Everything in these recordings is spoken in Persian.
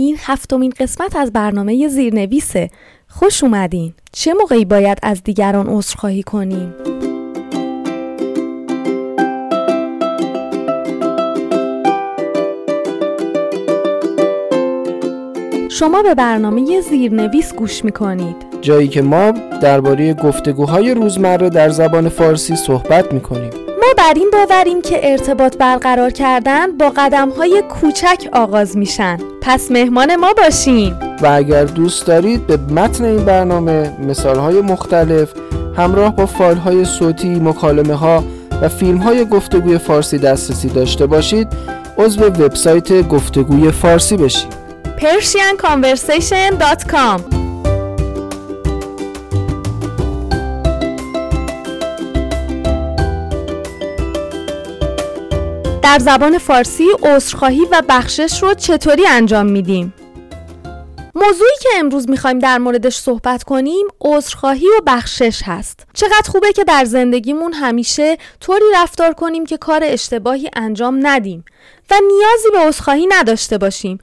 این هفتمین قسمت از برنامه زیرنویسه. خوش اومدین. چه موقعی باید از دیگران عذرخواهی کنیم؟ شما به برنامه زیرنویس گوش می‌کنید. جایی که ما درباره گفتگوهای روزمره در زبان فارسی صحبت می‌کنیم. ما بر این باوریم که ارتباط برقرار کردن با قدم های کوچک آغاز میشن. پس مهمان ما باشین. و اگر دوست دارید به متن این برنامه مثال های مختلف همراه با فایل های صوتی، مکالمه ها و فیلم های گفتگوی فارسی دسترسی داشته باشید عضو وبسایت گفتگوی فارسی بشید persianconversation.com در زبان فارسی عذرخواهی و بخشش رو چطوری انجام میدیم؟ موضوعی که امروز می‌خوایم در موردش صحبت کنیم عذرخواهی و بخشش هست. چقدر خوبه که در زندگیمون همیشه طوری رفتار کنیم که کار اشتباهی انجام ندیم و نیازی به عذرخواهی نداشته باشیم.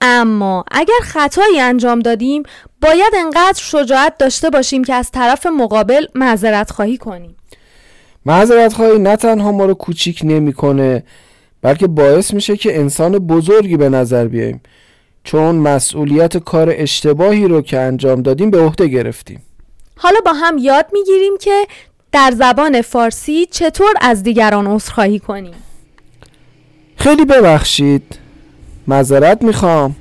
اما اگر خطایی انجام دادیم باید انقدر شجاعت داشته باشیم که از طرف مقابل معذرت خواهی کنیم. معذرت خواهی نه تنها ما رو کوچیک نمی‌کنه بلکه باعث میشه که انسان بزرگی به نظر بیاییم. چون مسئولیت کار اشتباهی رو که انجام دادیم به عهده گرفتیم. حالا با هم یاد می‌گیریم که در زبان فارسی چطور از دیگران عذرخواهی کنیم. خیلی ببخشید. معذرت می‌خوام.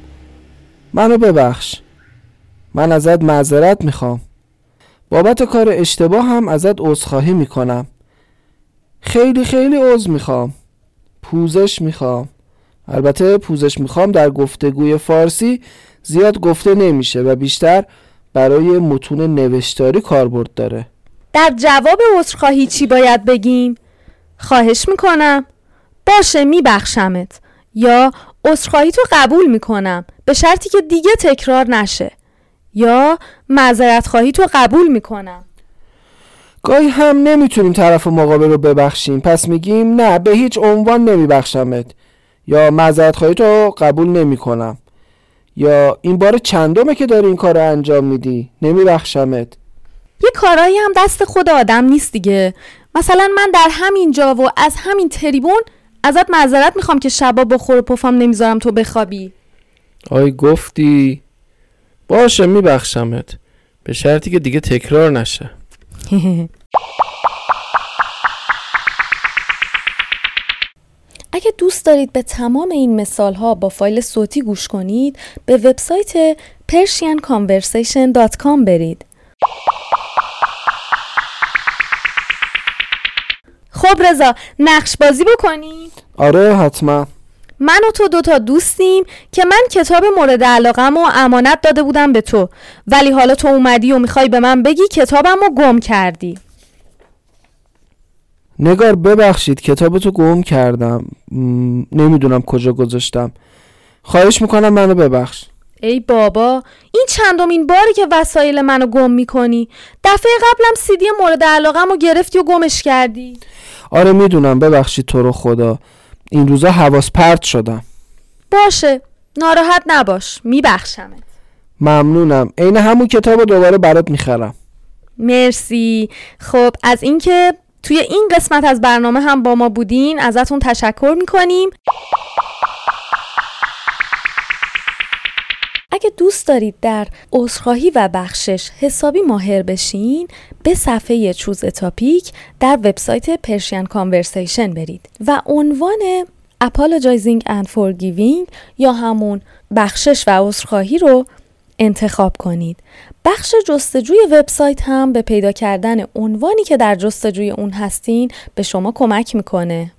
منو ببخش. من ازت معذرت می‌خوام. بابت کار اشتباه هم ازت عذرخواهی می‌کنم. خیلی خیلی عذر می‌خوام. پوزش می‌خوام. البته پوزش می‌خوام در گفتگوی فارسی زیاد گفته نمیشه و بیشتر برای متون نوشتاری کاربرد داره. در جواب عذرخواهی چی باید بگیم؟ خواهش می‌کنم. باشه میبخشمت. یا عذرخواهی تو قبول می‌کنم به شرطی که دیگه تکرار نشه. یا معذرت خواهی تو قبول می‌کنم. گاهی هم نمی‌تونیم طرف مقابل رو ببخشیم. پس میگیم نه به هیچ عنوان نمیبخشمت. یا معذرت خواهی تو قبول نمی‌کنم. یا این بار چندمه که داری این کار رو انجام میدی؟ نمیبخشمت. یه کارایی هم دست خود آدم نیست دیگه. مثلا من در همین جا و از همین تریبون ازت معذرت می‌خوام که شبا با خور پفام نمی‌ذارم تو بخوابی. آی گفتی. باشه میبخشمت. به شرطی که دیگه تکرار نشه. اگه دوست دارید به تمام این مثال ها با فایل صوتی گوش کنید به وبسایت persianconversation.com برید. خب رضا نقش بازی بکنیم آره حتما. من و تو دوتا دوستیم که من کتاب مورد علاقم و امانت داده بودم به تو. ولی حالا تو اومدی و می‌خوای به من بگی کتابم رو گم کردی. نگار ببخشید کتاب تو گم کردم. نمی‌دونم کجا گذاشتم. خواهش می‌کنم منو ببخش. ای بابا این چندمین باری که وسایل منو گم می‌کنی. دفعه قبلم سیدی مورد علاقم رو گرفتی و گمش کردی. آره می‌دونم. ببخشید تو رو خدا. این روزا حواس پرت شدم. باشه ناراحت نباش میبخشمت. ممنونم. عین همون کتاب رو دوباره برات می‌خرم. مرسی. خب از اینکه توی این قسمت از برنامه هم با ما بودین ازتون تشکر می‌کنیم. اگه دوست دارید در عذرخواهی و بخشش حسابی ماهر بشین به صفحه چوز تاپیک در وبسایت پرشین کانورسیشن برید و عنوان Apologizing and Forgiving یا همون بخشش و عذرخواهی رو انتخاب کنید. بخش جستجوی وبسایت هم به پیدا کردن عنوانی که در جستجوی اون هستین به شما کمک می‌کنه.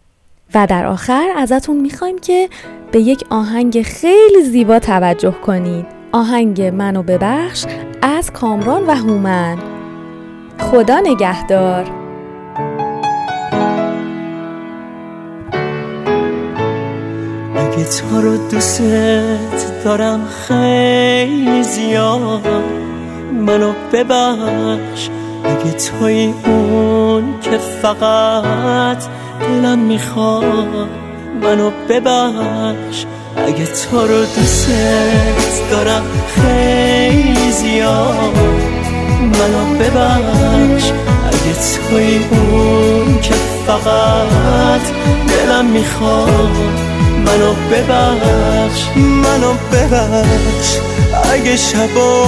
و در آخر ازتون می‌خوایم که به یک آهنگ خیلی زیبا توجه کنید. آهنگ منو ببخش از کامران و هومن. خدا نگهدار. اگه تو رو دوست دارم خیلی زیاد منو ببخش اگه توی اون که فقط دلم می‌خواد منو ببخش. اگه تو رو دوست دارم خیلی زیاد منو ببخش. اگه توی اون که فقط دلم می‌خواد منو ببخش منو ببخش. اگه شبا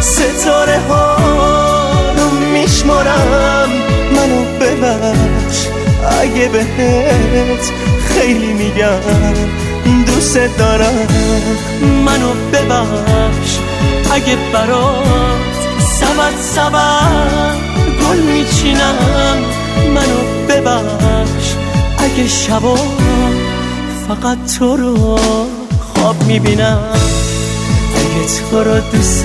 ستاره ها رو میشمارم اگه بهت خیلی میگم دوست دارم منو ببخش. اگه برات سبت سبت گل میچینم منو ببخش. اگه شبا فقط تو رو خواب می‌بینم اگه تو رو دوست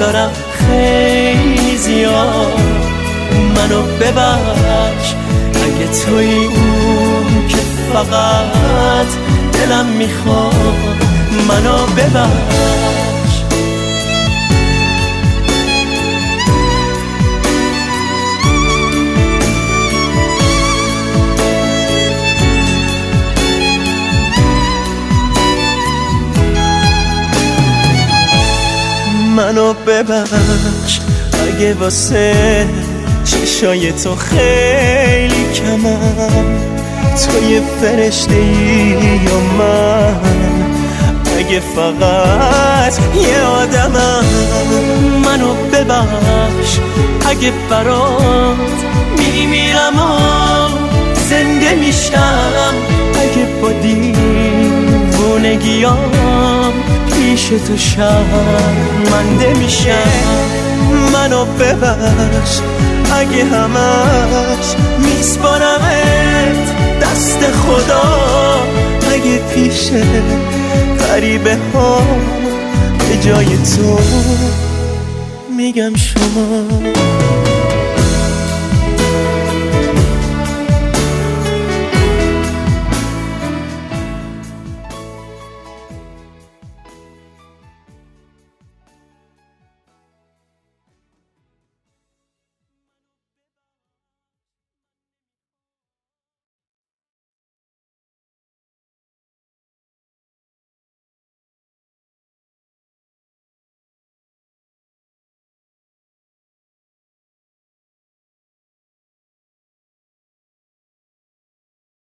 دارم خیلی زیاد منو ببخش. اگه توی اون که فقط دلم می‌خواد منو ببخش. منو ببخش اگه واسه چشای تو خیلی کمم. تو یه فرشته یا من. اگه فقط یه آدمم. منو ببخش. اگه برات میمیرم و زنده میشم. اگه با دیوونگیام پیش تو شرمنده میشم. منو ببخش. اگه همش میسپارمت. دست خدا اگه پیش غریبه ها به جای تو میگم شما.